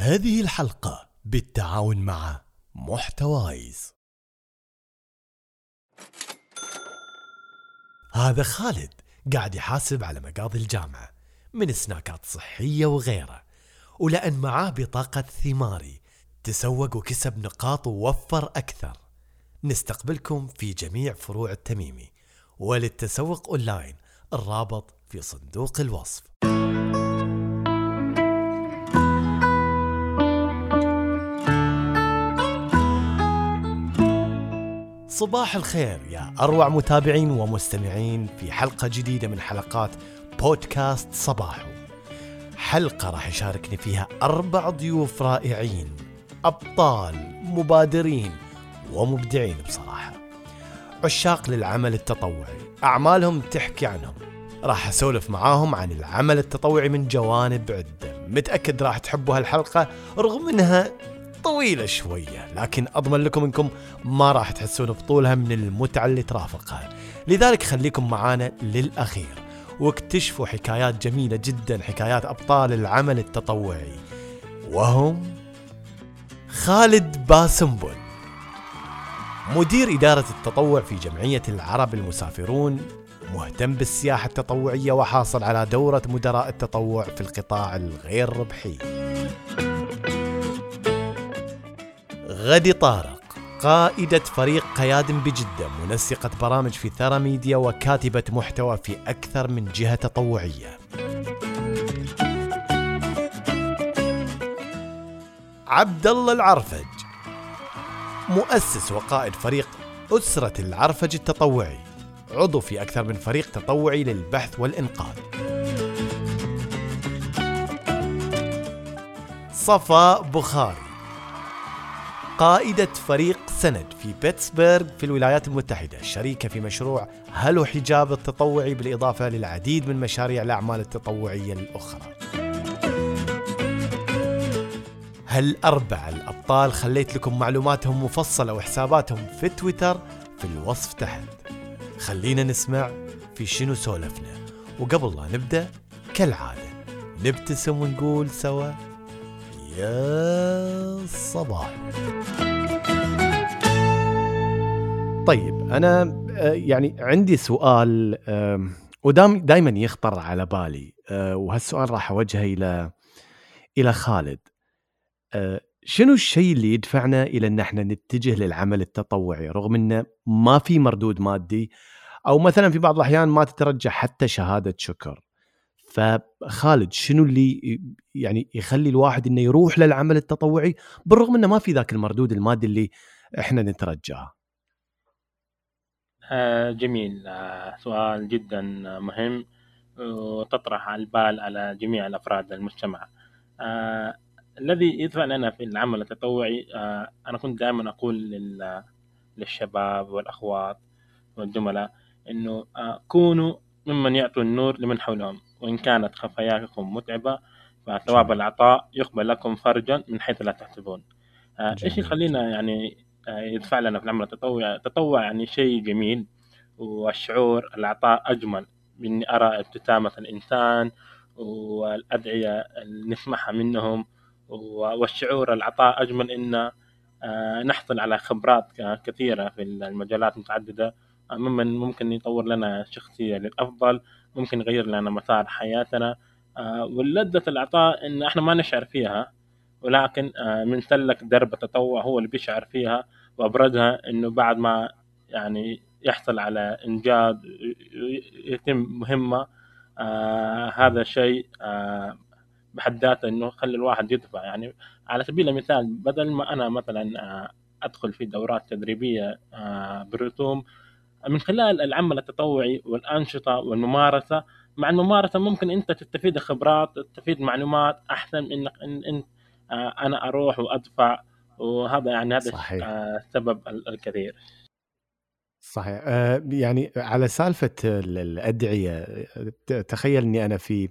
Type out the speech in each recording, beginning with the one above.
هذه الحلقة بالتعاون مع محتوايز. هذا خالد قاعد يحاسب على مقاضي الجامعة من سناكات صحية وغيره ولأن معاه بطاقة ثماري تسوق وكسب نقاط ووفر أكثر. نستقبلكم في جميع فروع التميمي وللتسوق أونلاين الرابط في صندوق الوصف. صباح الخير يا أروع متابعين ومستمعين في حلقة جديدة من حلقات بودكاست صباحو. حلقة راح يشاركني فيها أربع ضيوف رائعين أبطال مبادرين ومبدعين بصراحة. عشاق للعمل التطوعي أعمالهم تحكي عنهم. راح أسولف معاهم عن العمل التطوعي من جوانب عدة. متأكد راح تحبوا هالحلقة رغم أنها طويلة شوية لكن أضمن لكم أنكم ما راح تحسون بطولها من المتعة اللي ترافقها. لذلك خليكم معانا للأخير واكتشفوا حكايات جميلة جدا حكايات أبطال العمل التطوعي. وهم خالد باسنبل مدير إدارة التطوع في جمعية العرب المسافرون مهتم بالسياحة التطوعية وحاصل على دورة مدراء التطوع في القطاع الغير ربحي. غدي طارق قائدة فريق قياد بجدة منسقة برامج في ثرى ميديا وكاتبة محتوى في أكثر من جهة تطوعية. عبد الله العرفج مؤسس وقائد فريق أسرة العرفج التطوعي عضو في أكثر من فريق تطوعي للبحث والإنقاذ. صفاء بخاري. قائدة فريق سند في بيتسبرغ في الولايات المتحدة. شريكة في مشروع هلو حجاب التطوعي بالإضافة للعديد من مشاريع الأعمال التطوعية الأخرى؟ هالأربعة الأبطال خليت لكم معلوماتهم مفصلة وحساباتهم في تويتر؟ في الوصف تحت. خلينا نسمع في شنو سولفنا. وقبل لا نبدأ كالعادة نبتسم ونقول سوا يا صباح. طيب أنا آه، يعني عندي سؤال ودام دائما يخطر على بالي آه، وهالسؤال راح أوجهه إلى إلى خالد. آه، شنو الشيء اللي يدفعنا إلى أن إحنا نتجه للعمل التطوعي رغم إنه ما في مردود مادي أو مثلا في بعض الأحيان ما تترجى حتى شهادة شكر؟ فخالد شنو اللي يعني يخلي الواحد إنه يروح للعمل التطوعي بالرغم إنه ما في ذاك المردود المادي اللي إحنا نترجاه؟ آه، جميل. آه، سؤال جدا مهم وتطرح البال على جميع الأفراد المجتمع آه، الذي يدفعنا أنا في العمل التطوعي أنا كنت دائما أقول لل- للشباب والأخوات والزملاء آه، كونوا ممن يعطوا النور لمن حولهم وإن كانت خفاياكم متعبة فثواب. العطاء يقبل لكم فرجا من حيث لا تحسبون. آه، إيش يخلينا يعني آه، يدفع لنا في العمل التطوعي التطوع يعني شيء جميل والشعور العطاء أجمل. من أرى ابتسامة الإنسان والأدعية اللي نسمعها منهم والشعور العطاء أجمل إن آه، نحصل على خبرات كثيرة في المجالات المتعددة. ممن ممكن يطور لنا شخصية للأفضل ممكن يغير لنا مسار حياتنا. آه، واللذة العطاء إن إحنا ما نشعر فيها ولكن آه، من سلك درب التطوع هو اللي بيشعر فيها وأبرزها إنه بعد ما يعني يحصل على إنجاز يتم مهمة آه هذا شيء بحد ذاته إنه يخلي الواحد يدفع. يعني على سبيل المثال بدل ما أنا مثلا أدخل في دورات تدريبية آه برسوم من خلال العمل التطوعي والأنشطة والممارسة مع الممارسة ممكن أنت تستفيد خبرات تستفيد معلومات أحسن من إنك إن إن آه أنا أروح وأدفع وهذا يعني هذا صحيح. آه سبب ال- الكثير. صحيح. آه، يعني على سالفة ال- الأدعية ت- تخيل اني أنا في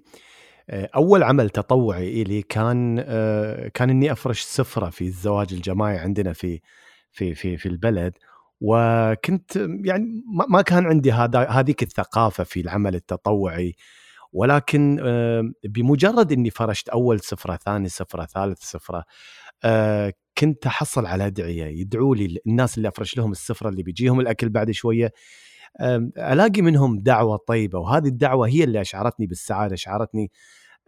آه، أول عمل تطوعي لي كان آه، كان إني أفرش سفرة في الزواج الجماعي عندنا في في في في البلد. وكنت يعني ما- كان عندي هذا هذيك الثقافة في العمل التطوعي ولكن آه، بمجرد إني فرشت أول سفرة ثاني سفرة ثالث سفرة آه، كنت أحصل على أدعية يدعوا لي الناس اللي أفرش لهم السفرة اللي بيجيهم الأكل بعد شوية ألاقي منهم دعوة طيبة وهذه الدعوة هي اللي أشعرتني بالسعادة أشعرتني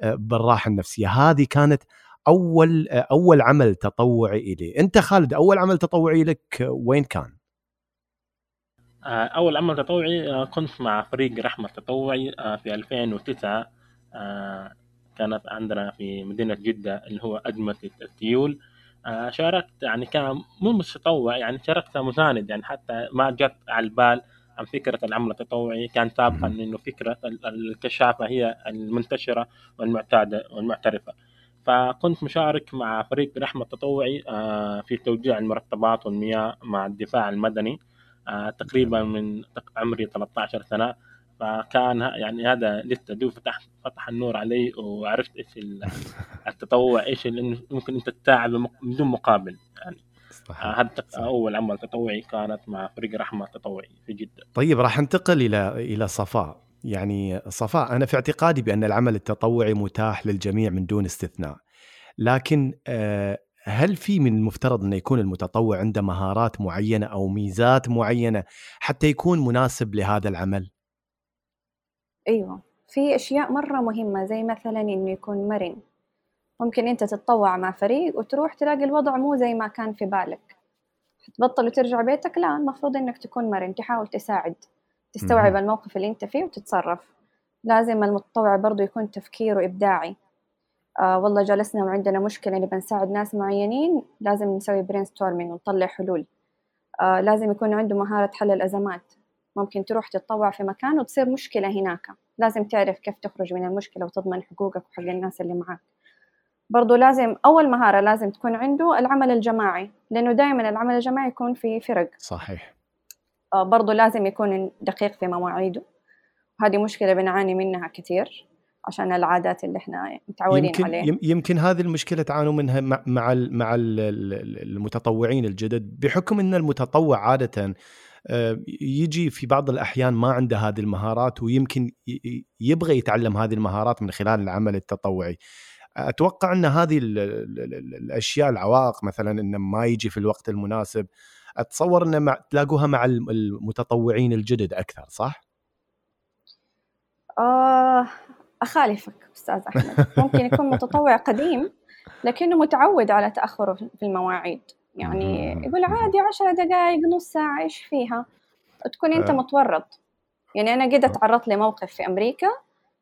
بالراحة النفسية. هذه كانت أول أول عمل تطوعي لي أنت خالد أول عمل تطوعي لك وين كان؟ آه، أول عمل تطوعي آه، كنت مع فريق رحمة تطوعي آه، في 2009 كانت عندنا في مدينة جدة اللي هو أجمة التيول. شاركت يعني كان مو متطوع يعني شاركت مساند يعني حتى ما جت على البال عن فكرة العمل التطوعي. كان سابقا إنه فكرة الكشافة هي المنتشرة والمعتادة والمعترفة. فكنت مشارك مع فريق رحمة التطوعي في توزيع المرتبات والمياه مع الدفاع المدني. آه، تقريبا من عمري 13 سنة. فكان يعني هذا لسه دوب فتح فتح النور علي وعرفت إيش التطوع إيش اللي ممكن أنت تساعد بدون مقابل يعني. هذا أول عمل تطوعي كانت مع فريق رحمة تطوعي في جدة. طيب راح انتقل إلى إلى صفاء. يعني صفاء أنا في اعتقادي بأن العمل التطوعي متاح للجميع من دون استثناء. لكن آه هل في من المفترض انه يكون المتطوع عنده مهارات معينة أو ميزات معينة حتى يكون مناسب لهذا العمل؟ أيوه في أشياء مرة مهمة زي مثلا إنه يكون مرن. ممكن أنت تتطوع مع فريق وتروح تلاقي الوضع مو زي ما كان في بالك. تبطل وترجع بيتك لا المفروض إنك تكون مرن تحاول تساعد تستوعب الموقف اللي أنت فيه وتتصرف. لازم المتطوع برضو يكون تفكيره إبداعي. آه والله جلسنا وعندنا مشكلة نبى نساعد ناس معينين لازم نسوي brainstorming ونطلع حلول. آه لازم يكون عنده مهارة حل الأزمات. ممكن تروح تتطوع في مكان وتصير مشكلة هناك. لازم تعرف كيف تخرج من المشكلة وتضمن حقوقك وحق الناس اللي معاك. برضو لازم أول مهارة لازم تكون عنده العمل الجماعي لأنه دائما العمل الجماعي يكون في فرق. صحيح. آه برضو لازم يكون دقيق في مواعيده. هذه مشكلة بنعاني منها كثير. عشان العادات اللي إحنا متعودين يمكن عليها يمكن هذه المشكلة تعانوا منها مع مع المتطوعين الجدد بحكم إن المتطوع عادة آه، يجي في بعض الأحيان ما عنده هذه المهارات ويمكن يبغى يتعلم هذه المهارات من خلال العمل التطوعي أتوقع إن هذه الأشياء العوائق مثلا إنه ما يجي في الوقت المناسب أتصور ان تلاقوها مع المتطوعين الجدد أكثر صح؟ آه أخالفك أستاذ أحمد. ممكن يكون متطوع قديم لكنه متعود على تأخره في المواعيد. يعني يقول عادي عشر دقائق نص ساعة إيش فيها؟ تكون أنت آه. متورط. يعني أنا قد تعرضت لموقف في أمريكا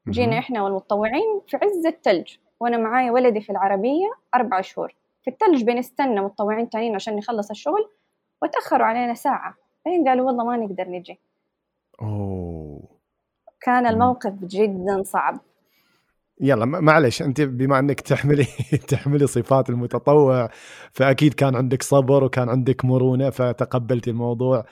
جينا إحنا والمتطوعين في عز الثلج وأنا معاي ولدي في العربية أربع شهور. في الثلج بنستنى متطوعين تانيين عشان نخلص الشغل وتأخروا علينا ساعة. بعدين قالوا والله ما نقدر نجي. أوه. كان الموقف جدا صعب. يلا معلش أنت بما أنك تحملي تحملي صفات المتطوع فأكيد كان عندك صبر وكان عندك مرونة فتقبلتي الموضوع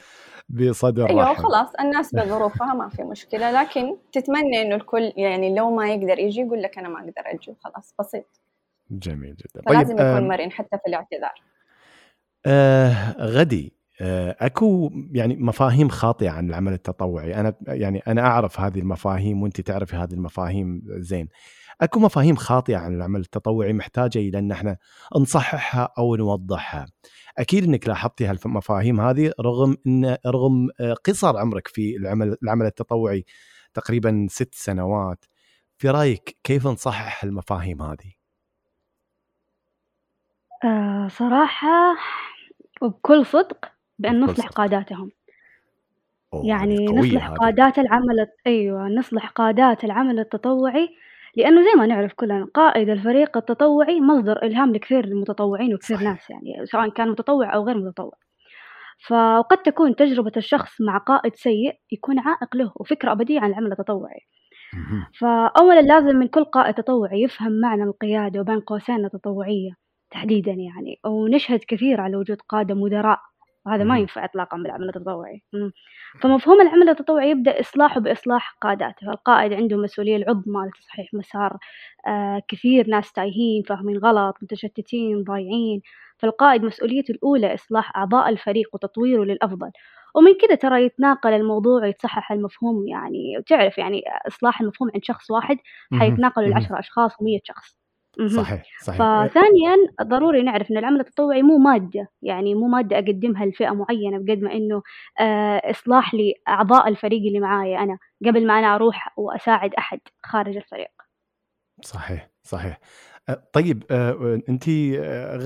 بصدر أيوه خلاص الناس بظروفها ما في مشكلة لكن تتمنى إنه الكل يعني لو ما يقدر يجي يقول لك أنا ما أقدر أجي خلاص بسيط. جميل جدا. فلازم طيب يكون آه مرن حتى في الاعتذار. آه غدي آه، أكو يعني مفاهيم خاطئة عن العمل التطوعي. أنا يعني أنا أعرف هذه المفاهيم وأنت تعرفي هذه المفاهيم زين. أكو مفاهيم خاطئة عن العمل التطوعي محتاجة إلى أن إحنا نصححها أو نوضحها أكيد إنك لاحظتي هالمفاهيم هذه رغم إن رغم آه، قصر عمرك في العمل العمل التطوعي تقريبا ست سنوات في رأيك كيف نصحح المفاهيم هذه؟ أه صراحة وبكل صدق بأن نصلح قاداتهم يعني نصلح هذه. قادات العمل أيوه نصلح قادات العمل التطوعي لأنه زي ما نعرف كلنا قائد الفريق التطوعي مصدر إلهام لكثير المتطوعين وكثير. ناس يعني سواء كان متطوع أو غير متطوع. فقد تكون تجربة الشخص مع قائد سيء يكون عائق له وفكرة أبدية عن العمل التطوعي. فأولا لازم من كل قائد تطوعي يفهم معنى القيادة وبين قوسين التطوعية تحديدا يعني ونشهد كثير على وجود قادة مدراء وهذا ما ينفع إطلاقا بالعمل التطوعي. فمفهوم العمل التطوعي يبدأ إصلاحه بإصلاح قاداته. فالقائد عنده مسؤولية العظمى لتصحيح مسار آه كثير ناس تايهين فاهمين غلط متشتتين ضايعين فالقائد مسؤوليته الأولى إصلاح أعضاء الفريق وتطويره للأفضل. ومن كذا ترى يتناقل الموضوع ويتصحح المفهوم يعني وتعرف يعني إصلاح المفهوم عند شخص واحد حيتناقل العشرة أشخاص ومية شخص. صحيح صحيح. فثانيا ضروري نعرف إن العمل التطوعي مو مادة. يعني مو مادة أقدمها لفئة معينة بقد ما إنه آه، إصلاح لأعضاء الفريق اللي معايا أنا قبل ما أنا أروح وأساعد أحد خارج الفريق. صحيح صحيح. طيب أنت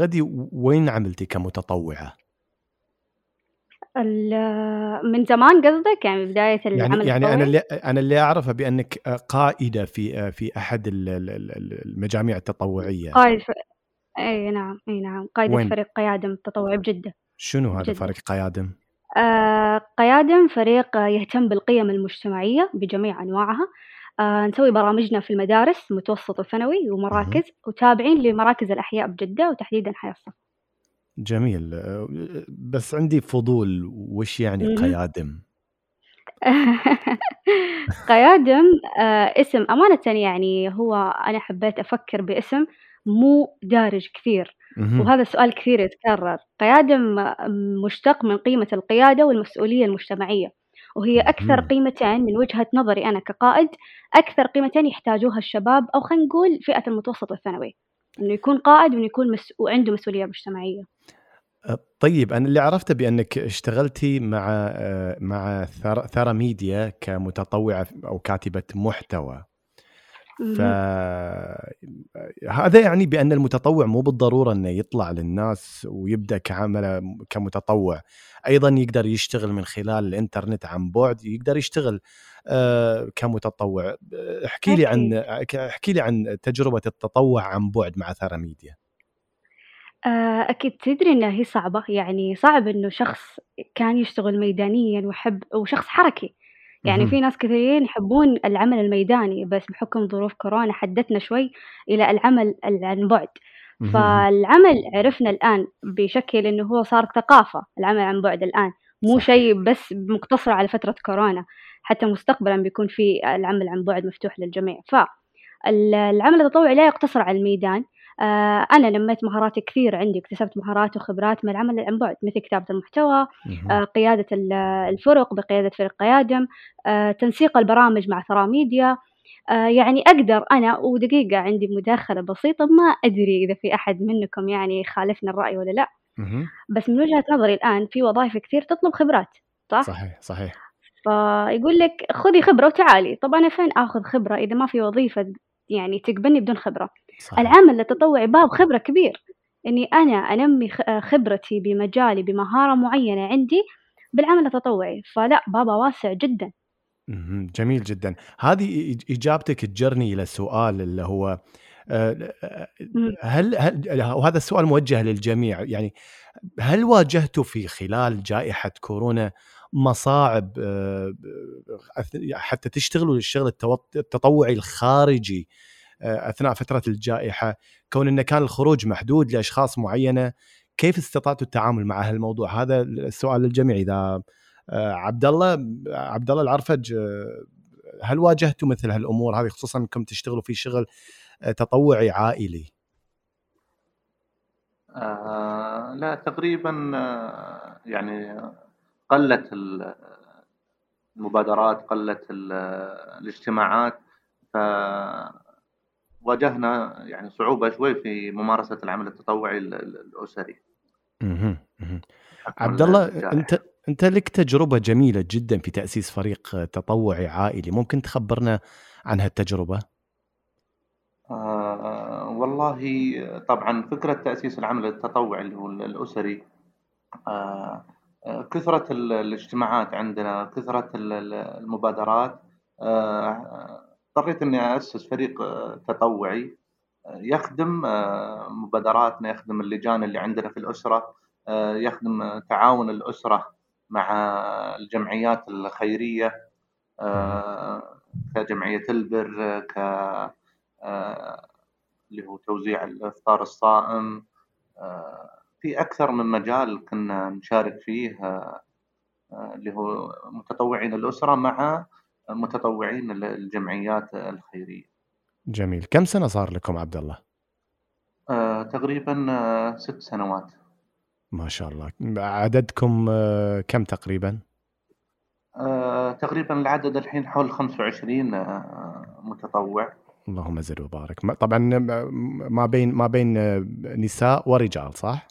غدي وين عملتي كمتطوعة؟ من زمان قصدك يعني بداية يعني العمل يعني التطوعي؟ أنا اللي أنا اللي أعرفه بأنك قائدة في في أحد ال- ال- ال- المجاميع التطوعية قائد ف... أي نعم أي نعم قائدة وين؟ فريق قيادم التطوعي بجدة شنو هذا. فريق قيادم؟ آه قيادم فريق يهتم بالقيم المجتمعية بجميع أنواعها آه نسوي برامجنا في المدارس متوسط وثانوي ومراكز وتابعين لمراكز الأحياء بجدة وتحديدا حياة الصف جميل أه، بس عندي فضول وش يعني. قيادم؟ قيادم آه اسم أمانة يعني هو أنا حبيت أفكر باسم مو دارج كثير. وهذا السؤال كثير يتكرر قيادم آه، مشتق من قيمة القيادة والمسؤولية المجتمعية وهي أكثر. قيمتين من وجهة نظري أنا كقائد أكثر قيمتين يحتاجوها الشباب أو خلينا نقول فئة المتوسط والثانوي إنه يكون قائد وإنه يكون مس... وعنده مسؤولية مجتمعية طيب أنا اللي عرفته بأنك اشتغلتي مع أه، مع ثرى ميديا كمتطوعة أو كاتبة محتوى. ف هذا يعني بأن المتطوع مو بالضرورة أنه يطلع للناس ويبدأ كعمله كمتطوع. أيضا يقدر يشتغل من خلال الإنترنت عن بعد يقدر يشتغل آه، كمتطوع. احكي لي عن احكي لي عن تجربة التطوع عن بعد مع ثرى ميديا. آه، أكيد تدري إنها هي صعبة يعني صعب إنه شخص كان يشتغل ميدانيا وحب وشخص حركي يعني. في ناس كثيرين يحبون العمل الميداني بس بحكم ظروف كورونا حدتنا شوي إلى العمل ال- عن بعد. فالعمل عرفنا الآن بشكل إنه هو صار ثقافة العمل عن بعد الآن مو صح. شيء بس مقتصر على فترة كورونا حتى مستقبلا بيكون في العمل عن بعد مفتوح للجميع فالعمل التطوعي لا يقتصر على الميدان أنا نميت مهارات كثير عندي اكتسبت مهارات وخبرات من العمل عن بعد مثل كتابة المحتوى. آه، قيادة ال- الفرق بقيادة فريق قيادم آه، تنسيق البرامج مع ثرى ميديا آه، يعني أقدر أنا ودقيقة عندي مداخلة بسيطة ما أدري إذا في أحد منكم يعني خالفنا الرأي ولا لا. بس من وجهة نظري الآن في وظائف كثير تطلب خبرات صح؟ صحيح صحيح فيقول لك خذي خبرة وتعالي طب أنا فين آخذ خبرة إذا ما في وظيفة يعني تقبلني بدون خبرة صحيح. العمل التطوعي باب خبرة كبير. إني أنا أنمي خ- خبرتي بمجالي بمهارة معينة عندي بالعمل التطوعي فلا بابا واسع جدا. جميل جدا. هذه إج- إجابتك تجرني إلى سؤال اللي هو آه،. هل هل وهذا السؤال موجه للجميع. يعني هل واجهتوا في خلال جائحة كورونا مصاعب آه، حتى تشتغلوا الشغل التوط- التطوعي الخارجي آه، أثناء فترة الجائحة كون انه كان الخروج محدود لأشخاص معينة كيف استطعتوا التعامل مع هالموضوع؟ هذا السؤال للجميع. إذا آه، عبد الله عبد الله العرفج آه، هل واجهتوا مثل هالأمور هذه خصوصا إنكم تشتغلوا في شغل آه، تطوعي عائلي؟ آه لا تقريبا آه يعني قلت ال- المبادرات قلت ال- الاجتماعات فواجهنا يعني صعوبة شوي في ممارسة العمل التطوعي ال- ال- الأسري. عبد الله. أنت أنت لك تجربة جميلة جدا في تأسيس فريق تطوعي عائلي. ممكن تخبرنا عن هالتجربة؟ آه والله طبعا فكرة تأسيس العمل التطوعي اللي هو الأسري آه كثرة ال- الاجتماعات عندنا كثرة ال- ال- المبادرات آه، اضطريت إني أسس فريق آه، تطوعي آه، يخدم آه، مبادراتنا يخدم اللجان اللي عندنا في الأسرة آه، يخدم تعاون الأسرة مع الجمعيات الخيرية آه، كجمعية البر ك اللي هو توزيع الإفطار الصائم في أكثر من مجال كنا نشارك فيه اللي هو متطوعين الأسرة مع متطوعين الجمعيات الخيرية. جميل. كم سنة صار لكم عبد الله؟ آه، تقريبا آه، ست سنوات. ما شاء الله. عددكم آه، كم تقريبا؟ تقريبا العدد الحين حول 25 آه، متطوع. اللهم زد وبارك. طبعا ما بين ما بين نساء ورجال صح؟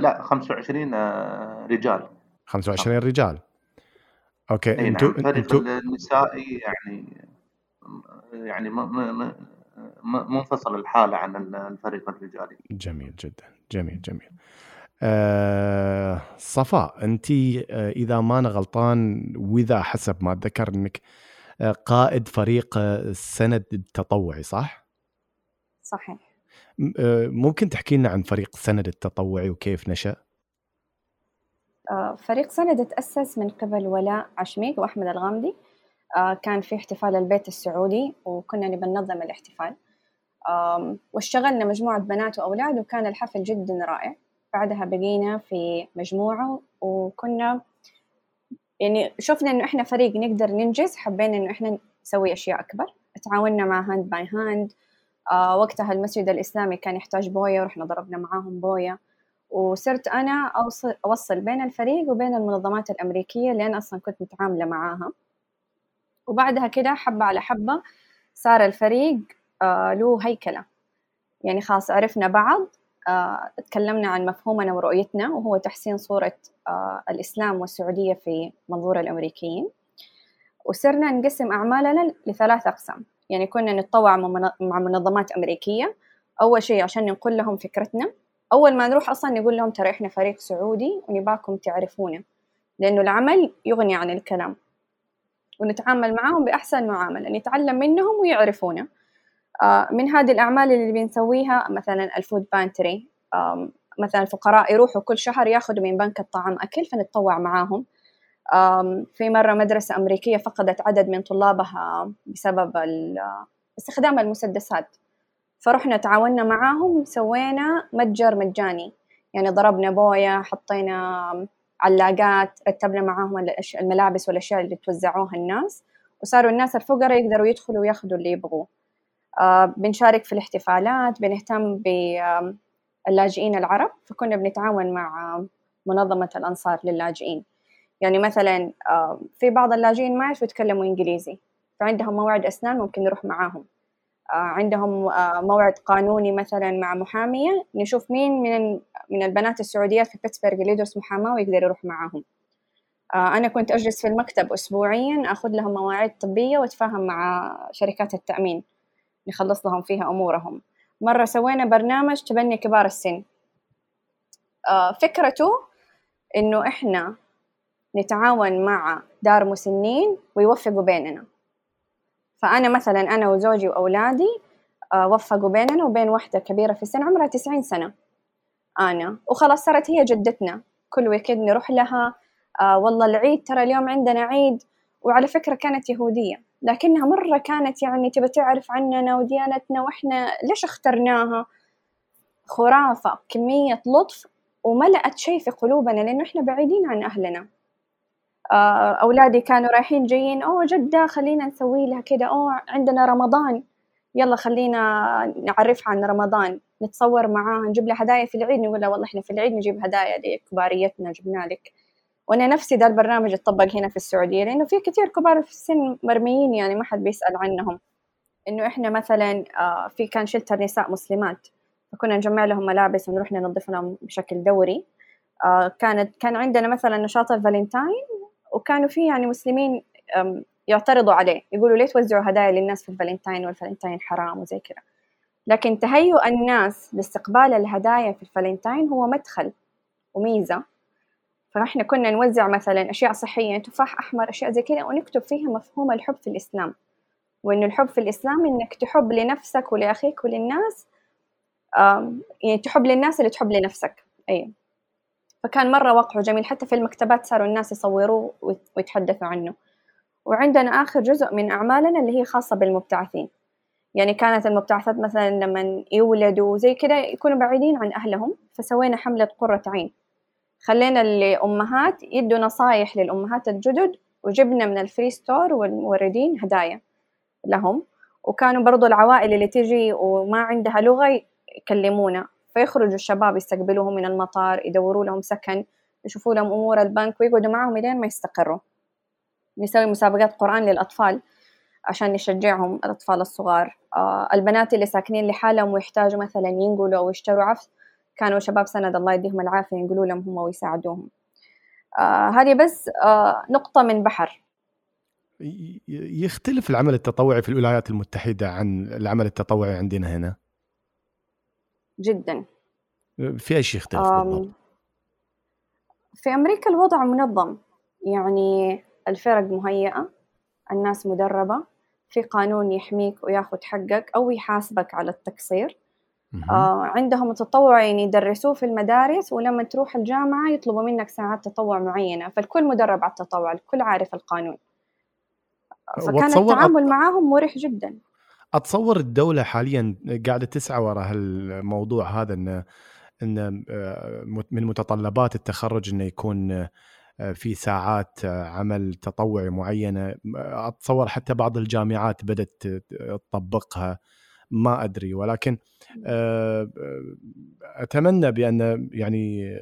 لا 25 رجال. 25 رجال. okay اي انتو نعم انتو النسائي يعني يعني منفصل الحالة عن الفريق الرجالي جميل جدا جميل جميل أه صفاء انت آه، إذا ما أنا غلطان وإذا حسب ما اتذكر إنك آه، قائد فريق السند آه، التطوعي صح؟ صحيح ممكن تحكي لنا عن فريق سند التطوعي وكيف نشأ؟ فريق سند تأسس من قبل ولاء عشميق وأحمد الغامدي. كان في احتفال البيت السعودي وكنا نبى ننظم الاحتفال. واشتغلنا مجموعة بنات وأولاد وكان الحفل جدا رائع. بعدها بقينا في مجموعة وكنا يعني شفنا إنه إحنا فريق نقدر ننجز حبينا إنه إحنا نسوي أشياء أكبر. تعاوننا مع Hand by Hand آه وقتها المسجد الإسلامي كان يحتاج بوية ورحنا ضربنا معاهم بوية وصرت أنا أوصل, أوصل بين الفريق وبين المنظمات الأمريكية اللي أنا أصلا كنت متعاملة معاها. وبعدها كده حبة على حبة صار الفريق آه له هيكلة. يعني خلاص عرفنا بعض آه تكلمنا عن مفهومنا ورؤيتنا وهو تحسين صورة آه الإسلام والسعودية في منظور الأمريكيين. وصرنا نقسم أعمالنا لثلاث أقسام. يعني كنا نتطوع مع منظمات أمريكية. أول شيء عشان نقول لهم فكرتنا. أول ما نروح أصلا نقول لهم ترى إحنا فريق سعودي ونباكم تعرفونا لأنه العمل يغني عن الكلام. ونتعامل معاهم بأحسن معاملة نتعلم منهم ويعرفونا. آه، من هذه الأعمال اللي بنسويها مثلا ال food pantry مثلا الفقراء يروحوا كل شهر ياخذوا من بنك الطعام أكل فنتطوع معاهم. في مرة مدرسة أمريكية فقدت عدد من طلابها بسبب استخدام المسدسات. فرحنا تعاوننا معاهم سوينا متجر مجاني. يعني ضربنا بوية حطينا علاقات رتبنا معاهم الملابس والأشياء اللي توزعوها الناس. وصاروا الناس الفقراء يقدروا يدخلوا وياخذوا اللي يبغوه. آه بنشارك في الاحتفالات بنهتم باللاجئين العرب. فكنا بنتعاون مع منظمة الأنصار للاجئين. يعني مثلا آه في بعض اللاجئين ما يعرفوا يتكلموا إنجليزي. فعندهم موعد أسنان ممكن نروح معاهم. عندهم آه موعد قانوني مثلا مع محامية نشوف مين من من البنات السعوديات في بيتسبرغ اللي يدرس محاماة ويقدر يروح معاهم. آه، أنا كنت أجلس في المكتب أسبوعيا أخذ لهم مواعيد طبية وأتفاهم مع شركات التأمين نخلص لهم فيها أمورهم. مرة سوينا برنامج تبني كبار السن. آه، فكرته إنه إحنا نتعاون مع دار مسنين ويوفقوا بيننا. فأنا مثلا أنا وزوجي وأولادي آه، وفقوا بيننا وبين واحدة كبيرة في السن عمرها تسعين سنة. أنا. وخلاص صارت هي جدتنا. كل ويكند نروح لها. آه والله العيد ترى اليوم عندنا عيد وعلى فكرة كانت يهودية. لكنها مرة كانت يعني تبى تعرف عننا وديانتنا وإحنا ليش اخترناها؟ خرافة. كمية لطف وملأت شيء في قلوبنا لأنه إحنا بعيدين عن أهلنا. أولادي كانوا رايحين جايين أوه جدة خلينا نسوي لها كده أوه عندنا رمضان. يلا خلينا نعرفها عن رمضان نتصور معاها نجيب لها هدايا في العيد. نقول لها والله إحنا في العيد نجيب هدايا لكباريتنا جبنا لك. وأنا نفسي ده البرنامج اتطبق هنا في السعودية لأنه في كثير كبار في السن مرميين يعني ما حد بيسأل عنهم. إنه إحنا مثلا آه، في كان شلتر نساء مسلمات فكنا نجمع لهم ملابس ونروح ننظف لهم بشكل دوري. آه، كانت كان عندنا مثلا نشاط الفالنتاين وكانوا في يعني مسلمين يعترضوا عليه. يقولوا ليه توزعوا هدايا للناس في ال Valentine وال Valentine حرام وزي كذا. لكن تهيؤ الناس لاستقبال الهدايا في الفالنتاين هو مدخل وميزة. فإحنا كنا نوزع مثلا أشياء صحية تفاح أحمر أشياء زي كذا ونكتب فيها مفهوم الحب في الإسلام. وإنه الحب في الإسلام إنك تحب لنفسك ولأخيك وللناس يعني تحب للناس اللي تحب لنفسك. أي فكان مرة وقعه جميل. حتى في المكتبات صاروا الناس يصوروه ويتحدثوا عنه. وعندنا آخر جزء من أعمالنا اللي هي خاصة بالمبتعثين. يعني كانت المبتعثات مثلا لما يولدوا زي كده يكونوا بعيدين عن أهلهم فسوينا حملة قرة عين. خلينا الأمهات يدوا نصايح للأمهات الجدد وجبنا من ال free store والموردين هدايا لهم. وكانوا برضو العوائل اللي تجي وما عندها لغة يكلمونا. فيخرجوا الشباب يستقبلوهم من المطار يدوروا لهم سكن يشوفوا لهم أمور البنك ويقعدوا معهم لين ما يستقروا. نسوي مسابقات قرآن للأطفال عشان نشجعهم الأطفال الصغار. آه البنات اللي ساكنين لحالهم ويحتاجوا مثلا ينقلوا أو يشتروا عفش كانوا شباب سند الله يديهم العافية ينقلوا لهم هم ويساعدوهم. آه هذه بس آه نقطة من بحر. يختلف العمل التطوعي في الولايات المتحدة عن العمل التطوعي عندنا هنا؟ جدا. في إيش يختلف بالضبط؟ في أمريكا الوضع منظم. يعني الفرق مهيئة الناس مدربة في قانون يحميك وياخذ حقك أو يحاسبك على التقصير. آه عندهم التطوع يعني يدرسوه في المدارس ولما تروح الجامعة يطلبوا منك ساعات تطوع معينة. فالكل مدرب على التطوع الكل عارف القانون. فكان التعامل. معاهم مريح جدا. أتصور الدولة حاليا قاعدة تسعى وراء هالموضوع هذا إنه ان آه، من متطلبات التخرج إنه يكون آه، في ساعات آه، عمل تطوعي معينة. أتصور حتى بعض الجامعات بدأت تطبقها. ما أدري. ولكن أتمنى بأن يعني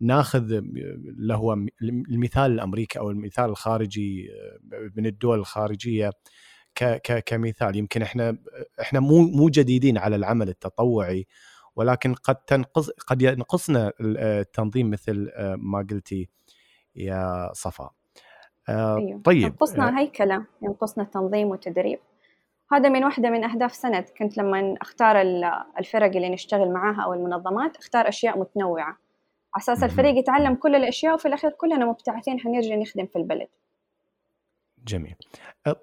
ناخذ اللي هو المثال الأمريكي أو المثال الخارجي من الدول الخارجية. كمثال. يمكن إحنا إحنا مو مو جديدين على العمل التطوعي ولكن قد تنقص قد ينقصنا التنظيم مثل ما قلتي يا صفاء أيوه. طيب ينقصنا هيكلة ينقصنا تنظيم وتدريب. هذا من واحدة من أهداف سند كنت لما أختار الفرق اللي نشتغل معاها أو المنظمات أختار أشياء متنوعة. على أساس الفريق يتعلم كل الأشياء وفي الأخير كلنا مبتعثين حنرجع نخدم في البلد. جميل.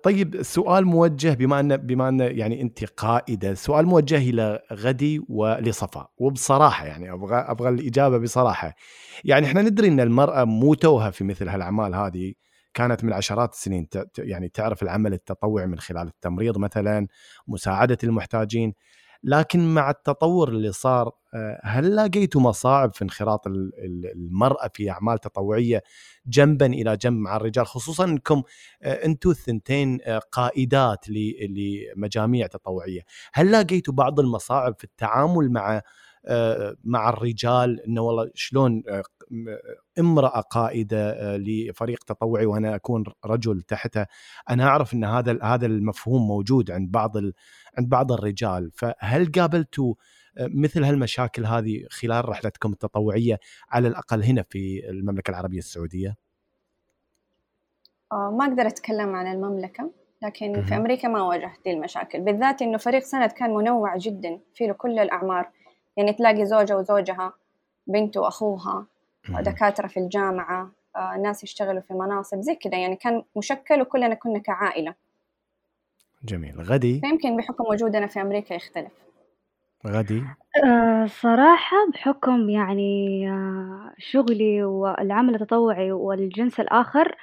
طيب سؤال موجه بما أن بما أن يعني أنت قائدة سؤال موجه إلى غدي ولصفاء وبصراحة يعني أبغى أبغى الإجابة بصراحة. يعني إحنا ندري أن المرأة مو توها في مثل هالأعمال هذه كانت من عشرات السنين يعني تعرف العمل التطوعي من خلال التمريض مثلا مساعدة المحتاجين. لكن مع التطور اللي صار آه، هل لقيتوا مصاعب في انخراط المرأة في أعمال تطوعية جنبا إلى جنب مع الرجال؟ خصوصا إنكم آه، أنتم الثنتين آه، قائدات لمجاميع تطوعية. هل لقيتوا بعض المصاعب في التعامل مع مع الرجال؟ إنه والله شلون امرأة قائدة لفريق تطوعي وأنا أكون رجل تحته؟ أنا أعرف إن هذا هذا المفهوم موجود عند بعض عند بعض الرجال فهل قابلتوا مثل هالمشاكل هذه خلال رحلتكم التطوعية على الأقل هنا في المملكة العربية السعودية؟ آه، ما أقدر أتكلم عن المملكة لكن في أمريكا ما واجهت دي المشاكل بالذات إنه فريق سند كان منوع جدا فيه كل الأعمار يعني تلاقي زوجة وزوجها بنت وأخوها دكاترة في الجامعة آه، ناس يشتغلوا في مناصب زي كذا يعني كان مشكل وكلنا كنا كعائلة. جميل. غدي يمكن بحكم وجودنا في أمريكا يختلف. غدي أه صراحة بحكم يعني أه شغلي والعمل التطوعي والجنس الآخر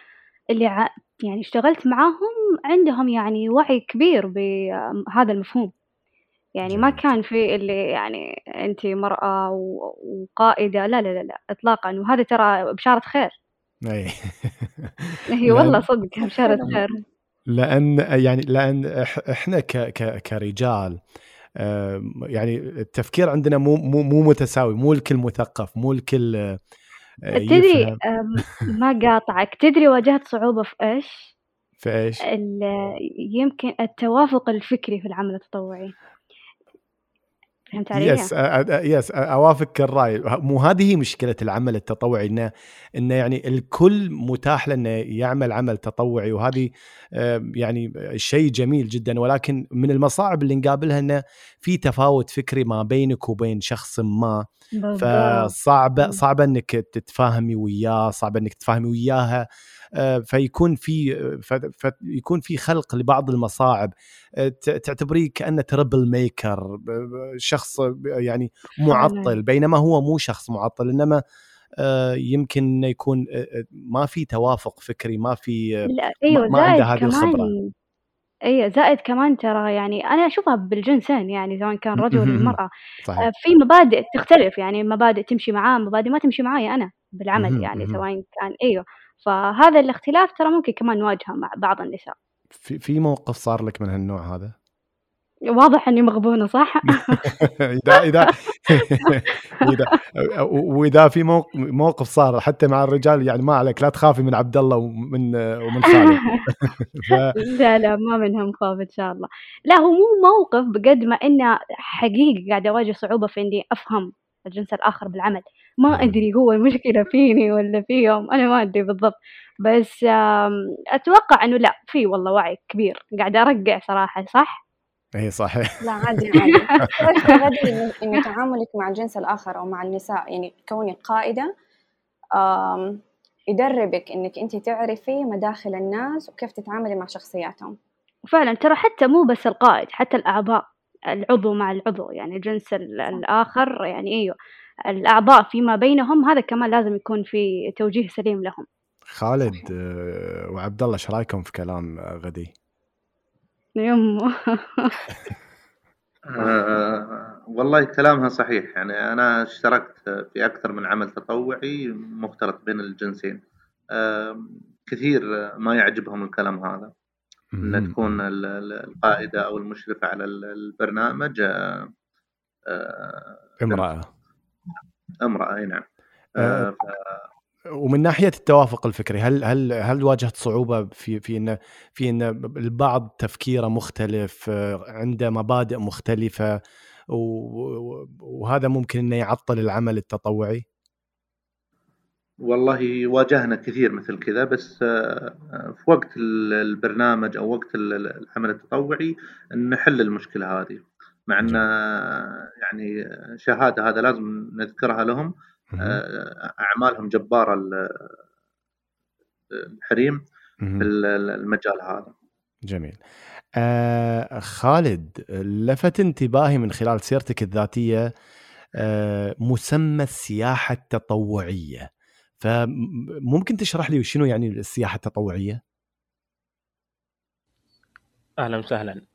اللي ع... يعني اشتغلت معاهم عندهم يعني وعي كبير بهذا المفهوم. يعني ما كان في اللي يعني أنت مرأة وقائدة لا لا لا, لا إطلاقا. وهذا ترى بشارة خير. أي. هي والله صدق بشارة خير. لأن يعني لأن إحنا ك ك كرجال يعني التفكير عندنا مو مو مو متساوي مو الكل مثقف مو الكل آه، تدري ما قاطعك تدري واجهت صعوبة في إيش؟ في إيش؟ يمكن التوافق الفكري في العمل التطوعي فهمت علي؟ يس يس أوافقك الرأي. مو هذه هي مشكلة العمل التطوعي إنه إنه يعني الكل متاح له إنه يعمل عمل تطوعي وهذه يعني شيء جميل جدا. ولكن من المصاعب اللي نقابلها إنه في تفاوت فكري ما بينك وبين شخص ما. فصعبة صعبة إنك تتفاهمي وياه صعبة إنك تتفاهمي وياها. فيكون في فيكون في خلق لبعض المصاعب. آه، تعتبريه كأنه تربل ميكر شخص يعني معطل بينما هو مو شخص معطل إنما آه، يمكن إنه يكون ما في توافق فكري ما في أيوة ما عنده هذه الخبرة. اي زائد كمان ترى يعني أنا أشوفها بالجنسين يعني سواء كان رجل ولا المراه صحيح. في مبادئ تختلف يعني مبادئ تمشي معاه مبادئ ما تمشي معاي أنا بالعمل يعني سواء كان أيوه. فهذا الاختلاف ترى ممكن كمان نواجهه مع بعض النساء في في موقف صار لك من هالنوع هذا؟ واضح إني مغبونة صح؟ إذا إذا وإذا في موقف صار حتى مع الرجال يعني ما عليك لا تخافي من عبد الله ومن ومن خالد ف... لا لا ما منهم خوف إن شاء الله لا هو مو موقف بقد ما إنه حقيقي قاعد أواجه صعوبة في إني أفهم الجنس الآخر بالعمل ما أدري هو المشكلة فيني ولا فيهم أنا ما أدري بالضبط. بس أتوقع إنه لا في والله وعي كبير. قاعدة أرقع صراحة صح؟ اي صحيح لا عادي عادي. إن تعاملك مع الجنس الآخر أو مع النساء يعني كونك قائدة يدربك إنك أنت تعرفي مداخل الناس وكيف تتعاملي مع شخصياتهم. فعلا ترى حتى مو بس القائد حتى الأعضاء العضو مع العضو يعني الجنس الآخر يعني أيوه. الأعضاء فيما بينهم هذا كمان لازم يكون في توجيه سليم لهم. خالد آه، وعبد الله إيش رأيكم في كلام غدي؟ يمه آه والله كلامها صحيح. يعني أنا اشتركت في أكثر من عمل تطوعي مختلط بين الجنسين. آه كثير ما يعجبهم الكلام هذا. أن تكون القائدة أو المشرفة على البرنامج آه امرأة. امرأة أي نعم آه ف... ومن ناحية التوافق الفكري هل هل هل واجهت صعوبة في في إن في إن البعض تفكيره مختلف عنده مبادئ مختلفة وهذا ممكن إنه يعطل العمل التطوعي؟ والله واجهنا كثير مثل كذا بس في وقت البرنامج أو وقت العمل التطوعي نحل المشكلة هذه مع إن يعني شهادة هذا لازم نذكرها لهم. آه، أعمالهم جبارة الحريم في المجال هذا. جميل. آه خالد لفت انتباهي من خلال سيرتك الذاتية آه مسمى السياحة التطوعية. فممكن تشرح لي شنو يعني السياحة التطوعية؟ أهلا وسهلا.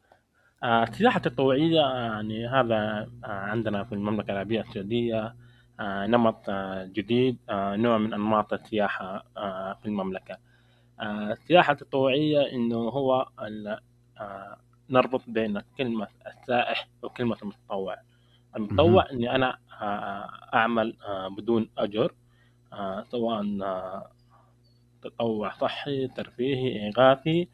آه، السياحه التطوعية يعني هذا عندنا في المملكة العربية السعودية آه، نمط آه، جديد آه، نوع من أنماط السياحة في المملكة. السياحة التطوعية إنه هو نربط بين كلمة السائح وكلمة المتطوع. المتطوع إني أنا أعمل بدون أجر سواء تطوع صحي ترفيهي إغاثي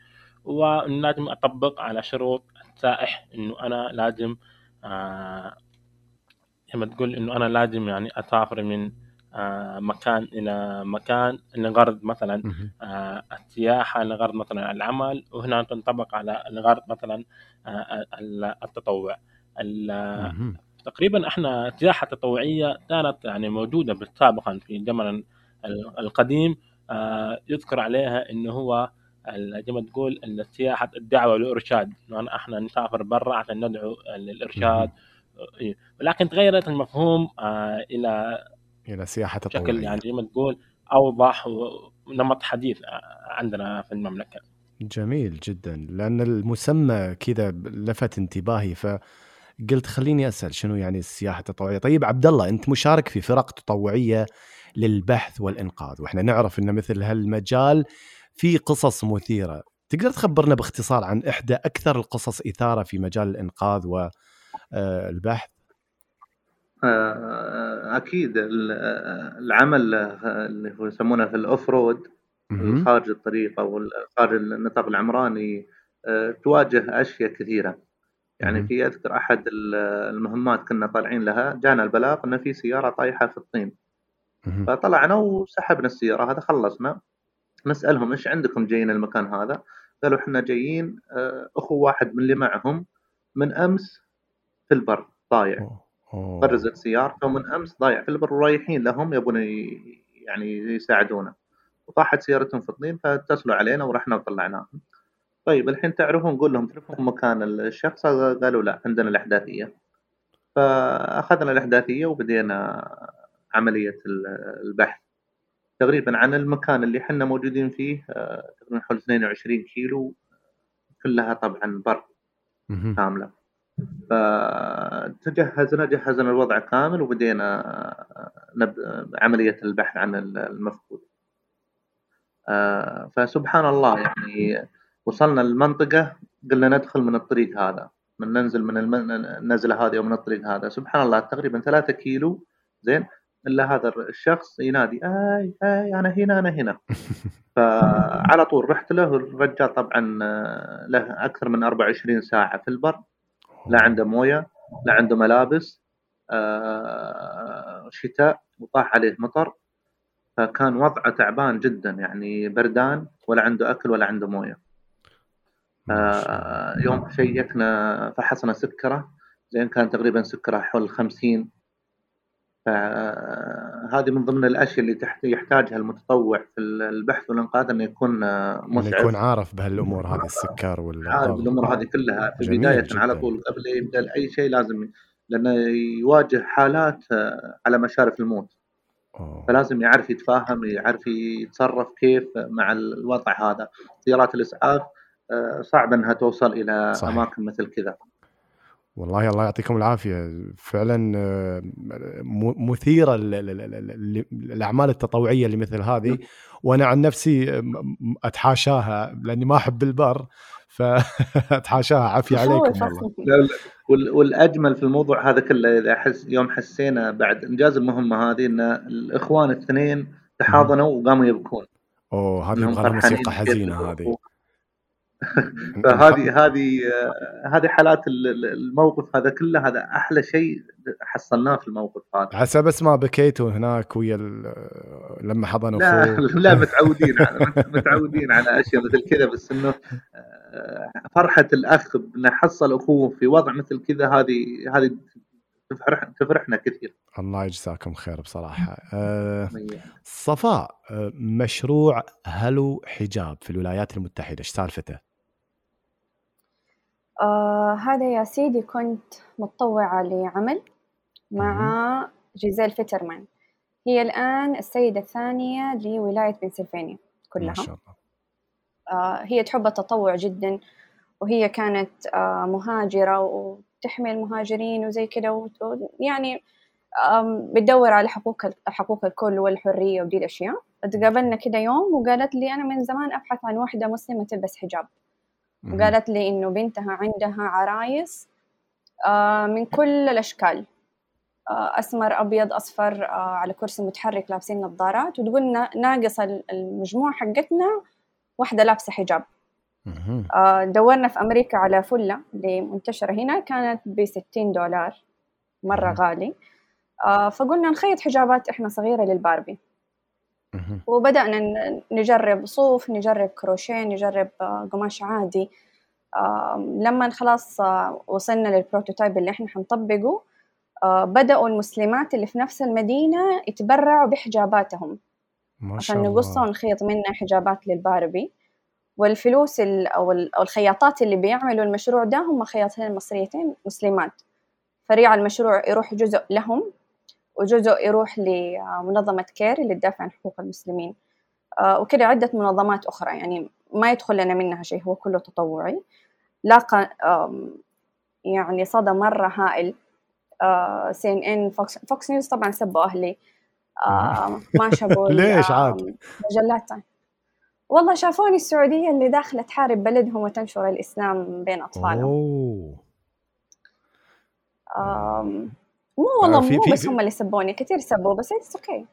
ولازم أطبق على شروط السائح إنه أنا لازم لما تقول إنه أنا لازم يعني أسافر من آه، مكان إلى مكان لغرض مثلا آه، السياحة لغرض مثلا العمل وهنا تنطبق على لغرض مثلا آه، التطوع. تقريبا إحنا السياحة التطوعية كانت يعني موجودة سابقا في الزمن القديم يذكر عليها إنه هو زي ما تقول السياحه الدعوة والإرشاد إنه إحنا نسافر برا عشان ندعو للارشاد إيه. ولكن تغيرت المفهوم آه إلى إلى سياحة تطوعيه بشكل يعني زي ما تقول أوضح ونمط حديث عندنا في المملكة. جميل جدا. لأن المسمى كذا لفت انتباهي فقلت خليني أسأل شنو يعني السياحة التطوعيه طيب عبد الله أنت مشارك في فرق تطوعية للبحث والإنقاذ وإحنا نعرف إن مثل هالمجال في قصص مثيرة. تقدر تخبرنا باختصار عن إحدى أكثر القصص إثارة في مجال الإنقاذ و آه، البحث؟ آه، أكيد. العمل اللي هو يسمونه في الأوف رود خارج الطريق أو خارج النطاق العمراني آه، تواجه أشياء كثيرة. يعني في أذكر أحد المهمات كنا طالعين لها جانا البلاغ ان في سيارة طايحة في الطين. فطلعنا وسحبنا السيارة هذا خلصنا. نسالهم إيش عندكم جايين المكان هذا؟ قالوا إحنا جايين أخو واحد من اللي معهم من أمس في البر ضايع. برزت سيارته من أمس ضايع في البر ورايحين لهم يبون يعني يساعدونا. وطاحت سيارتهم في الطين فاتصلوا علينا ورحنا وطلعناهم. طيب الحين تعرفون نقول لهم تعرفون مكان الشخص؟ قالوا لا عندنا الأحداثية. فأخذنا الأحداثية وبدينا عملية البحث. تقريبا عن المكان اللي إحنا موجودين فيه آه، تقريبا حول 22 كيلو كلها طبعا بر كاملة. فتجهزنا جهزنا الوضع كامل وبدينا نب... عملية البحث عن المفقود. آه، فسبحان الله يعني وصلنا المنطقة قلنا ندخل من الطريق هذا من ننزل من النزله هذه أو من الطريق هذا. سبحان الله تقريبا ثلاثة كيلو زين؟ إلا هذا الشخص ينادي آي آي أنا هنا أنا هنا. فعلى طول رحت له الرجال طبعا آه، له أكثر من 24 ساعة في البر. لا عنده موية لا عنده ملابس آه، شتاء وطاح عليه مطر. فكان وضعه تعبان جدا يعني بردان ولا عنده أكل ولا عنده موية. آه، يوم شيكنا فحصنا سكرة. زين كان تقريبا سكرة حول 50 فهذه من ضمن الأشياء اللي يحتاجها المتطوع في البحث والإنقاذ إنه يكون مسعف يكون عارف بهالأمور هذه السكر ولا عارف الأمور هذه كلها في بداية جداً. على طول قبل يبدأ اي شيء لازم لأنه يواجه حالات على مشارف الموت أوه. فلازم يعرف يتفاهم يعرف يتصرف كيف مع الوضع هذا سيارات الإسعاف آه، صعب إنها توصل إلى صحيح. أماكن مثل كذا والله الله يعطيكم العافية. فعلا آه، مثيرة الاعمال التطوعية اللي مثل هذه. وأنا عن نفسي أتحاشاها لأني ما أحب البر فاتحاشاها عافية عليكم والله. والأجمل في الموضوع هذا كله إذا حس يوم حسينا بعد إنجاز المهمة هذه إن الإخوان الاثنين تحاضنوا وقاموا يبكون. أوه هذه موسيقى حزينة هذه. فهذه هذه هذه حالات الموقف هذا كله هذا أحلى شيء حصلناه في الموقف هذا. عسى بس ما بكيتوا هناك ويا لما حضنوا لا لا متعودين على متعودين على أشياء مثل كذا بس إنه آه، فرحة الأخ إنه حصل أخوه في وضع مثل كذا هذه هذه تفرح تفرحنا كثير. الله يجزاكم خير بصراحة. أه صفاء آه، مشروع هلو حجاب في الولايات المتحدة إيش سالفته؟ آه هذا يا سيدي كنت متطوعة لعمل مع جيزيل فيترمان. هي الآن السيدة الثانية لولاية بنسلفانيا كلها. ما شاء الله. آه هي تحب التطوع جدا وهي كانت آه مهاجرة وتحمي المهاجرين وزي كده يعني بتدور على حقوق حقوق الكل والحرية ودي الأشياء. تقابلنا كده يوم وقالت لي أنا من زمان أبحث عن واحدة مسلمة تلبس حجاب. وقالت لي إنه بنتها عندها عرايس آه، من كل الأشكال. آه، أسمر أبيض أصفر آه، على كرسي متحرك لابسين نظارات وتقول ناقص المجموعة حقتنا واحدة لابسة حجاب. دورنا في أمريكا على فلة اللي منتشرة هنا كانت بستين دولار مرة غالي. فقلنا نخيط حجابات إحنا صغيرة للباربي. وبدأنا نجرب صوف نجرب كروشيه نجرب آه، قماش عادي. لما خلاص آه، وصلنا لل prototype اللي إحنا حنطبقه آه، بدأوا المسلمات اللي في نفس المدينة يتبرعوا بحجاباتهم ما شاء عشان نقص ونخيط منها حجابات للباربي. والفلوس أو الخياطات اللي بيعملوا المشروع ده هم خياطين مصريتين مسلمات. فريع المشروع يروح جزء لهم وجزء يروح لمنظمة كير اللي تدافع عن حقوق المسلمين. آه، وكذا عدة منظمات أخرى يعني ما يدخل لنا منها شيء هو كله تطوعي. لاقى يعني صدى مرة هائل. CNN Fox, Fox News طبعا سبوا أهلي. ما شافوا ليش عاد؟ مجلات والله شافوني السعودية اللي داخلة تحارب بلدهم وتنشر الإسلام بين أطفالهم. أوه. مو آه، والله في مو بس هم اللي سبوني كثير سبوا بس it's okay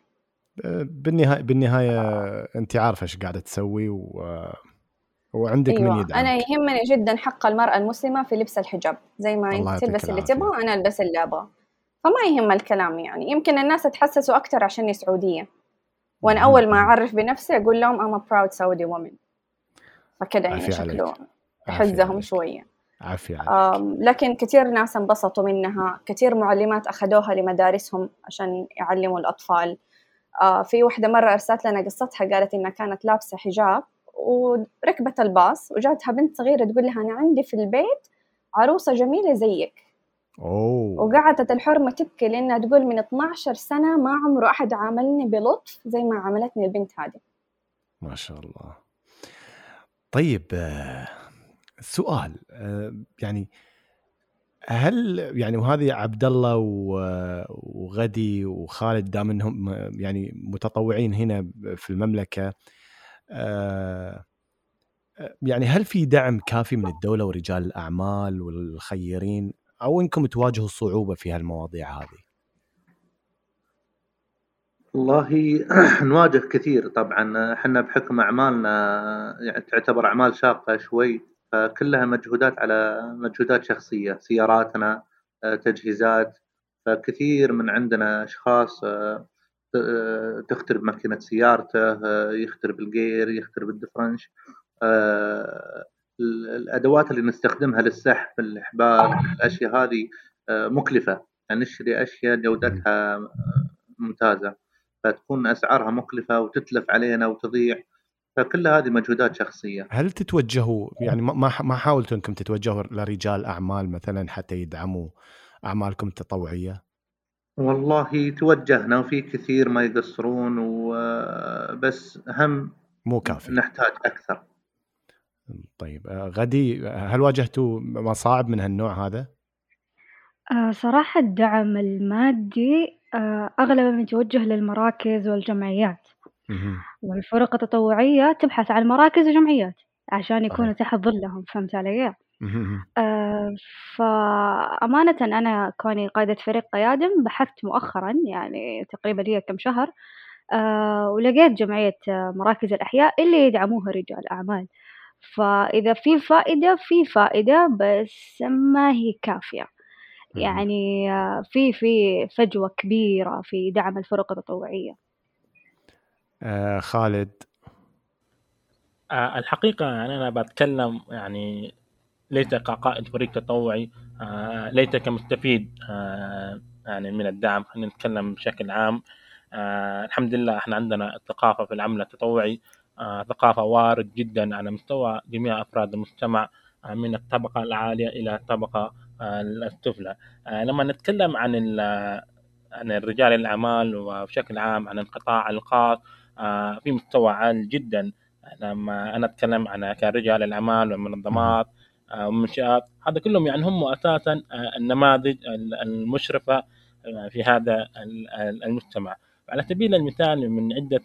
بالنهايه بالنهاية أنت عارفة إيش قاعدة تسوي و... وعندك أيوة. من يدعمك. أنا يهمني جدا حق المرأة المسلمة في لبس الحجاب زي ما أنت تلبس اللي تبغى أنا ألبس اللي أبغى فما يهم الكلام يعني يمكن الناس تحسسوا أكثر عشاني سعودية. وأنا أول ما أعرف بنفسي أقول لهم I'm a proud Saudi woman. فكذا يعني شكله يحزهم شوية. عافية لكن كثير ناس انبسطوا منها. كثير معلمات أخذوها لمدارسهم عشان يعلموا الأطفال. آه في واحدة مرة أرسلت لنا قصتها قالت إنها كانت لابسة حجاب وركبت الباص وجاتها بنت صغيرة تقول لها أنا عندي في البيت عروسة جميلة زيك. أوه. وقعدت الحرمة تبكي لأنها تقول من 12 سنة ما عمره أحد عاملني بلطف زي ما عملتني البنت هذه. ما شاء الله. طيب آه، سؤال آه، يعني هل يعني وهذه عبد الله وغدي وخالد دام إنهم يعني متطوعين هنا في المملكة آه، يعني هل في دعم كافي من الدولة ورجال الأعمال والخيرين؟ أو أنكم تواجهوا صعوبة في هالمواضيع هذه؟ والله نواجه كثير طبعا إحنا بحكم أعمالنا يعني تعتبر أعمال شاقة شوي فكلها مجهودات على مجهودات شخصية سياراتنا تجهيزات فكثير من عندنا أشخاص تخترب ماكينة سيارته يخترب الجير يخترب الدفرنش الأدوات اللي نستخدمها للسحب الاحبال الأشياء هذه مكلفة. يعني نشتري أشياء جودتها ممتازة. فتكون أسعارها مكلفة وتتلف علينا وتضيع. فكل هذه مجهودات شخصية. هل تتوجهوا يعني ما ما حاولتوا انكم تتوجهوا لرجال أعمال مثلا حتى يدعموا أعمالكم التطوعية؟ والله توجهنا وفي كثير ما يقصرون وبس هم مو كافي. نحتاج أكثر. طيب غدي هل واجهتوا مصاعب من هالنوع هذا؟ آه، صراحة الدعم المادي آه، أغلبه متوجه للمراكز والجمعيات. والفرق التطوعية تبحث عن مراكز وجمعيات عشان يكونوا تحت ظلهم فهمت علي؟ آه فأمانة أنا كوني قائدة فريق قيادم بحثت مؤخرا يعني تقريبا لي كم شهر آه ولقيت جمعية مراكز الأحياء اللي يدعموها رجال أعمال. فإذا في فائدة في فائدة بس ما هي كافية. يعني في في فجوة كبيرة في دعم الفرق التطوعية. آه خالد. آه الحقيقة يعني أنا بتكلم يعني ليس كقائد فريق تطوعي آه ليس كمستفيد آه يعني من الدعم خلينا نتكلم بشكل عام. آه الحمد لله إحنا عندنا الثقافة في العمل التطوعي. آه ثقافة وارد جدا على مستوى جميع أفراد المجتمع آه من الطبقة العالية إلى الطبقة السفلى. آه، لما نتكلم عن عن رجال الأعمال وبشكل عام عن القطاع الخاص آه، في مستوى عالي جدا. لما أنا أتكلم عن كرجال الأعمال والمنظمات آه، والمنشآت هذا كلهم يعني هم أساسا النماذج المشرفة في هذا المجتمع. على سبيل المثال من عدة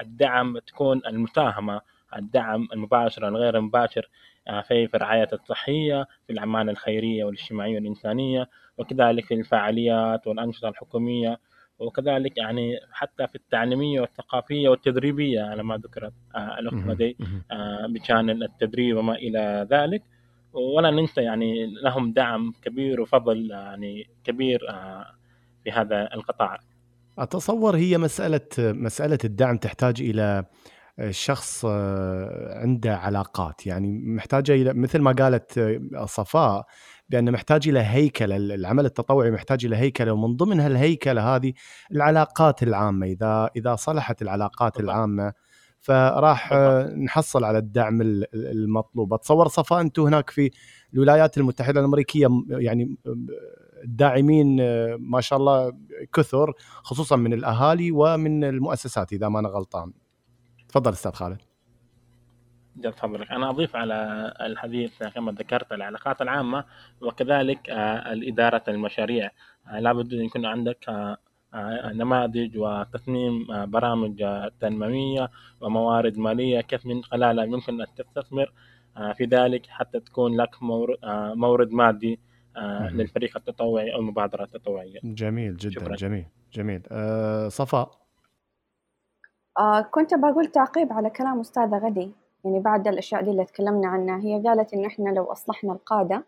الدعم تكون المساهمة الدعم المباشر والغير المباشر آه، في الرعاية الصحية في الأعمال الخيرية والاجتماعية والإنسانية وكذلك في الفعاليات والأنشطة الحكومية وكذلك يعني حتى في التعليمية والثقافية والتدريبية. على ما ذكرت آه، الأخت مدي آه، بشان التدريب وما إلى ذلك. ولا ننسى يعني لهم دعم كبير وفضل يعني كبير في هذا القطاع. أتصور هي مسألة مسألة الدعم تحتاج إلى الشخص آه، عنده علاقات. يعني محتاجة إلى مثل ما قالت آه، صفاء بان محتاج إلى هيكلة. العمل التطوعي محتاج إلى هيكلة. ومن ضمن هالهيكلة هذه العلاقات العامة. إذا إذا صلحت العلاقات العامة فراح آه، نحصل على الدعم المطلوب. أتصور صفاء أنتم هناك في الولايات المتحدة الأمريكية يعني الداعمين ما شاء الله كثر خصوصا من الأهالي ومن المؤسسات إذا ما أنا غلطان. تفضل أستاذ خالد. جل فضلك أنا أضيف على الحديث كما ذكرت العلاقات العامة وكذلك آه، الإدارة المشاريع. آه، لابد أن يكون عندك آه، نماذج وتصميم برامج تنموية وموارد مالية كيف من خلالها يمكن أن تستثمر في ذلك حتى تكون لك مورد مادي للفريق التطوعي أو المبادرة التطوعية. جميل جدا شكرا. جميل جميل. صفاء. آه كنت بقول تعقيب على كلام أستاذة غدي يعني بعد الأشياء دي اللي تكلمنا عنها. هي قالت إنه إحنا لو أصلحنا القادة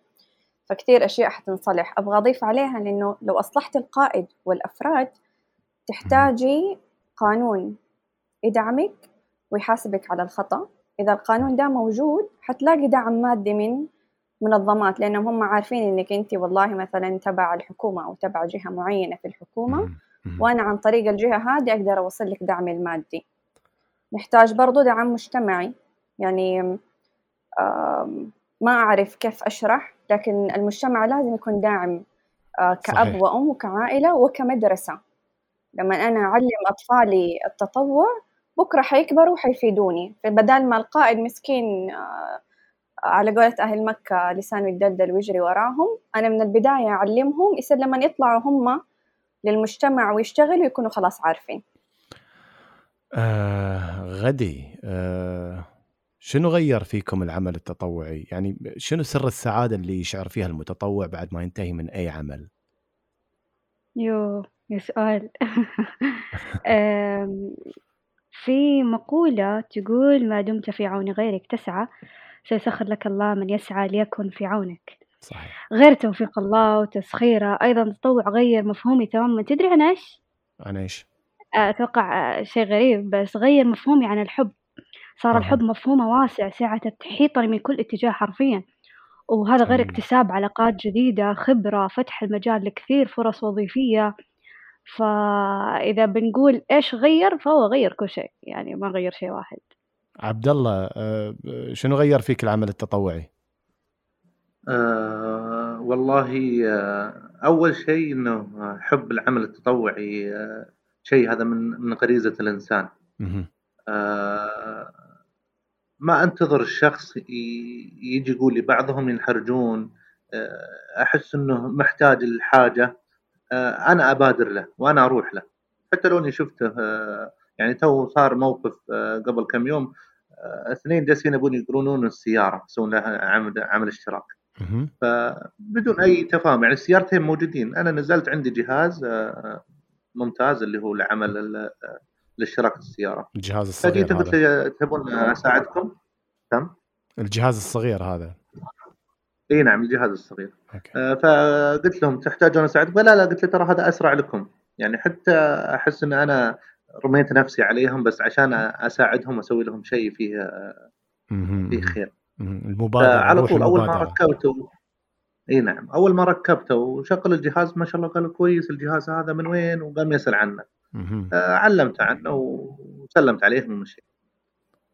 فكتير أشياء حتنصلح. أبغى أضيف عليها لأنه لو أصلحت القائد والأفراد تحتاجي قانون يدعمك ويحاسبك على الخطأ. إذا القانون ده موجود حتلاقي دعم مادي من منظمات لأنهم هم عارفين إنك أنت والله مثلا تبع الحكومة أو تبع جهة معينة في الحكومة. وأنا عن طريق الجهة هذه أقدر أوصل لك دعمي المادي. نحتاج برضو دعم مجتمعي. يعني ما أعرف كيف أشرح لكن المجتمع لازم يكون داعم آه، كأب صحيح. وأم وكعائلة وكمدرسة. لما أنا أعلم أطفالي التطوع بكرة حيكبروا وحيفيدوني. فبدال ما القائد مسكين آه، على قولة أهل مكة لسانه يدلدل ويجري وراهم أنا من البداية أعلمهم يصير لما يطلعوا هم للمجتمع ويشتغلوا يكونوا خلاص عارفين آه غدي آه شنو غير فيكم العمل التطوعي؟ يعني شنو سر السعادة اللي يشعر فيها المتطوع بعد ما ينتهي من أي عمل؟ يو يا سؤال في مقولة تقول ما دمت في عون غيرك تسعى سيسخر لك الله من يسعى ليكن في عونك. صحيح. غير توفيق الله وتسخيره. أيضا التطوع غير مفهومي تماما. تدري عن إيش؟ عن إيش؟ أتوقع شيء غريب بس غير مفهومي عن الحب. صار أه. الحب مفهومه واسع سعة تحيطني من كل اتجاه حرفيا. وهذا غير اكتساب علاقات جديدة خبرة فتح المجال لكثير فرص وظيفية. فإذا بنقول إيش غير فهو غير كل شيء. يعني ما غير شيء واحد. عبد الله آه، شنو غير فيك العمل التطوعي؟ أه والله آه، أول شيء إنه حب العمل التطوعي آه، شيء هذا من من غريزة الإنسان. أه ما أنتظر الشخص يجي يقول لي بعضهم ينحرجون آه، أحس إنه محتاج الحاجة آه، أنا أبادر له وأنا أروح له حتى لو إني شفته آه، يعني تو صار موقف قبل كم يوم اثنين جالسين يبون يقرونون السيارة يسوون لها عمل عمل اشتراك. فبدون أي تفاهم يعني السيارتين موجودين. أنا نزلت عندي جهاز ممتاز اللي هو لعمل لاشتراك السيارة. الجهاز الصغير فجيت قلت تبون أساعدكم؟ تم؟ الجهاز الصغير هذا. إي نعم الجهاز الصغير. أوكي. آه فقلت لهم تحتاجون أساعدكم؟ لا لا قلت له ترى هذا أسرع لكم. يعني حتى أحس إن أنا رميت نفسي عليهم بس عشان أساعدهم أسوي لهم شيء فيه فيه خير. المبادرة على طول أول ما ركبته إي نعم أول ما ركبته وشغل الجهاز ما شاء الله قالوا كويس الجهاز هذا من وين؟ وقام يسأل عنه. آه علمت عنه وسلمت عليهم ومشيت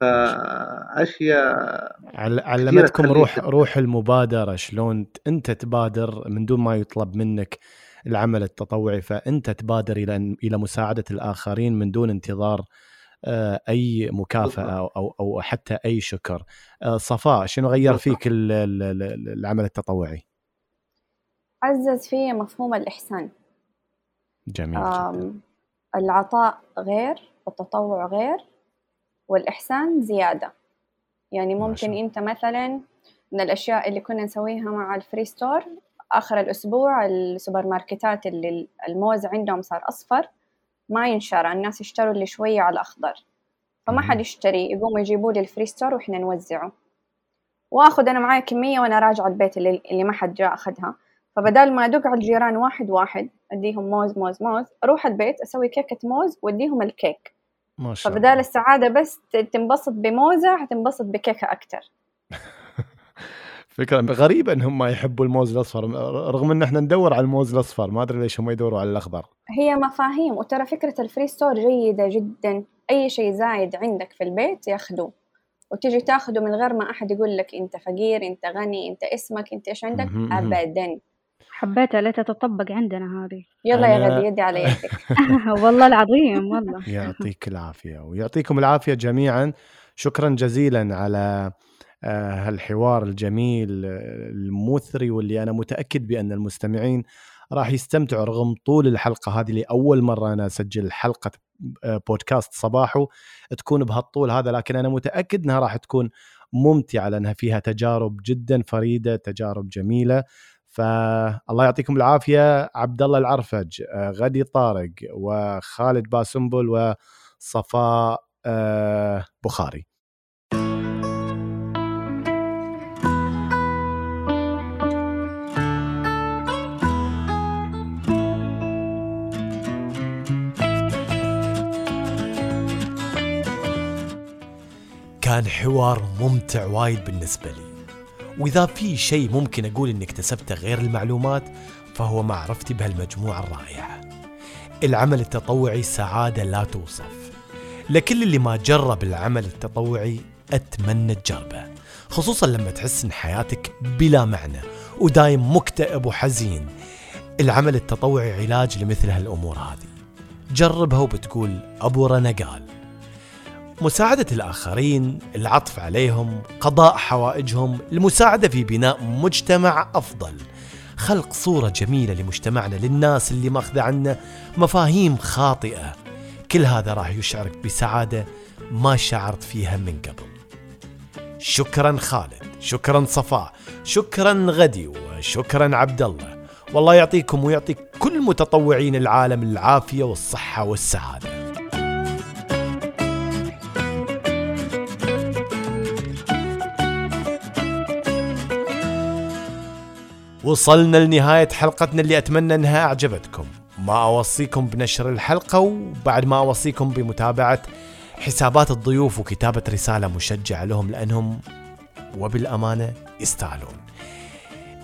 فأشياء علمتكم روح روح المبادرة شلون أنت تبادر من دون ما يطلب منك العمل التطوعي فأنت تبادر إلى إلى مساعدة الآخرين من دون انتظار آه، أي مكافأة أو أو حتى أي شكر. آه، صفاء شنو غير فيك العمل التطوعي؟ عزز في مفهوم الإحسان. جميل جدا. العطاء غير والتطوع غير والإحسان زيادة. يعني ممكن أنت مثلا من الأشياء اللي كنا نسويها مع ال free store آخر الأسبوع السوبر ماركتات اللي الموز عندهم صار أصفر ما ينشرى الناس يشتروا اللي شوية على الأخضر. فما حد يشتري يقوموا يجيبوا لي ال free store وإحنا نوزعه. وآخذ أنا معايا كمية وأنا راجعة البيت اللي, اللي ما حد جاء أخذها. فبدال ما أدق على الجيران واحد واحد أديهم موز موز موز أروح البيت أسوي كيكة موز وأديهم الكيك. ما شاء فبدال السعادة بس تنبسط بموزة حتنبسط بكيكة أكثر فكرة غريبة انهم ما يحبوا الموز الأصفر. رغم إن إحنا ندور على الموز الأصفر ما أدري ليش هم يدوروا على الأخضر. هي مفاهيم وترى فكرة ال free store جيدة جدا. أي شيء زايد عندك في البيت ياخذوه وتيجي تاخذه من غير ما أحد يقول لك أنت فقير أنت غني أنت اسمك أنت إيش عندك؟ ابدا. حبيتها ليتها تطبق عندنا هذه. يلا يا غدي يدي على يدك. والله العظيم والله. يعطيك العافية ويعطيكم العافية جميعا. شكرا جزيلا على هالحوار الجميل المثري واللي أنا متأكد بأن المستمعين راح يستمتعوا رغم طول الحلقة هذه لأول مرة أنا أسجل حلقة آه، بودكاست صباحو تكون بهالطول هذا لكن أنا متأكد إنها راح تكون ممتعة لأنها فيها تجارب جدا فريدة تجارب جميلة. فالله يعطيكم العافية عبد الله العرفج آه، غدي طارق وخالد باسنبل وصفاء آه، بخاري. كان حوار ممتع وايد بالنسبة لي. وإذا في شيء ممكن أقول إني اكتسبته غير المعلومات فهو معرفتي بهالمجموعة الرائعة. العمل التطوعي سعادة لا توصف. لكل اللي ما جرب العمل التطوعي أتمنى تجربه. خصوصا لما تحس إن حياتك بلا معنى ودايم مكتئب وحزين. العمل التطوعي علاج لمثل هالأمور هذه. جربها وبتقول أبو رنا قال مساعدة الآخرين، العطف عليهم، قضاء حوائجهم، المساعدة في بناء مجتمع أفضل، خلق صورة جميلة لمجتمعنا للناس اللي ماخذة عنا مفاهيم خاطئة، كل هذا راح يشعرك بسعادة ما شعرت فيها من قبل. شكرا خالد شكرا صفاء شكرا غدي وشكرا عبد الله والله يعطيكم ويعطي كل متطوعين العالم العافية والصحة والسعادة. وصلنا لنهاية حلقتنا اللي أتمنى أنها أعجبتكم. ما أوصيكم بنشر الحلقة وبعد ما أوصيكم بمتابعة حسابات الضيوف وكتابة رسالة مشجعة لهم لأنهم وبالأمانة يستاهلون.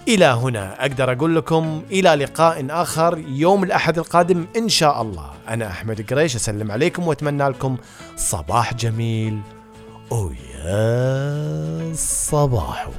إلى هنا أقدر أقول لكم إلى لقاء آخر يوم الأحد القادم إن شاء الله. أنا أحمد قريش أسلم عليكم وأتمنى لكم صباح جميل. ويا صباحو.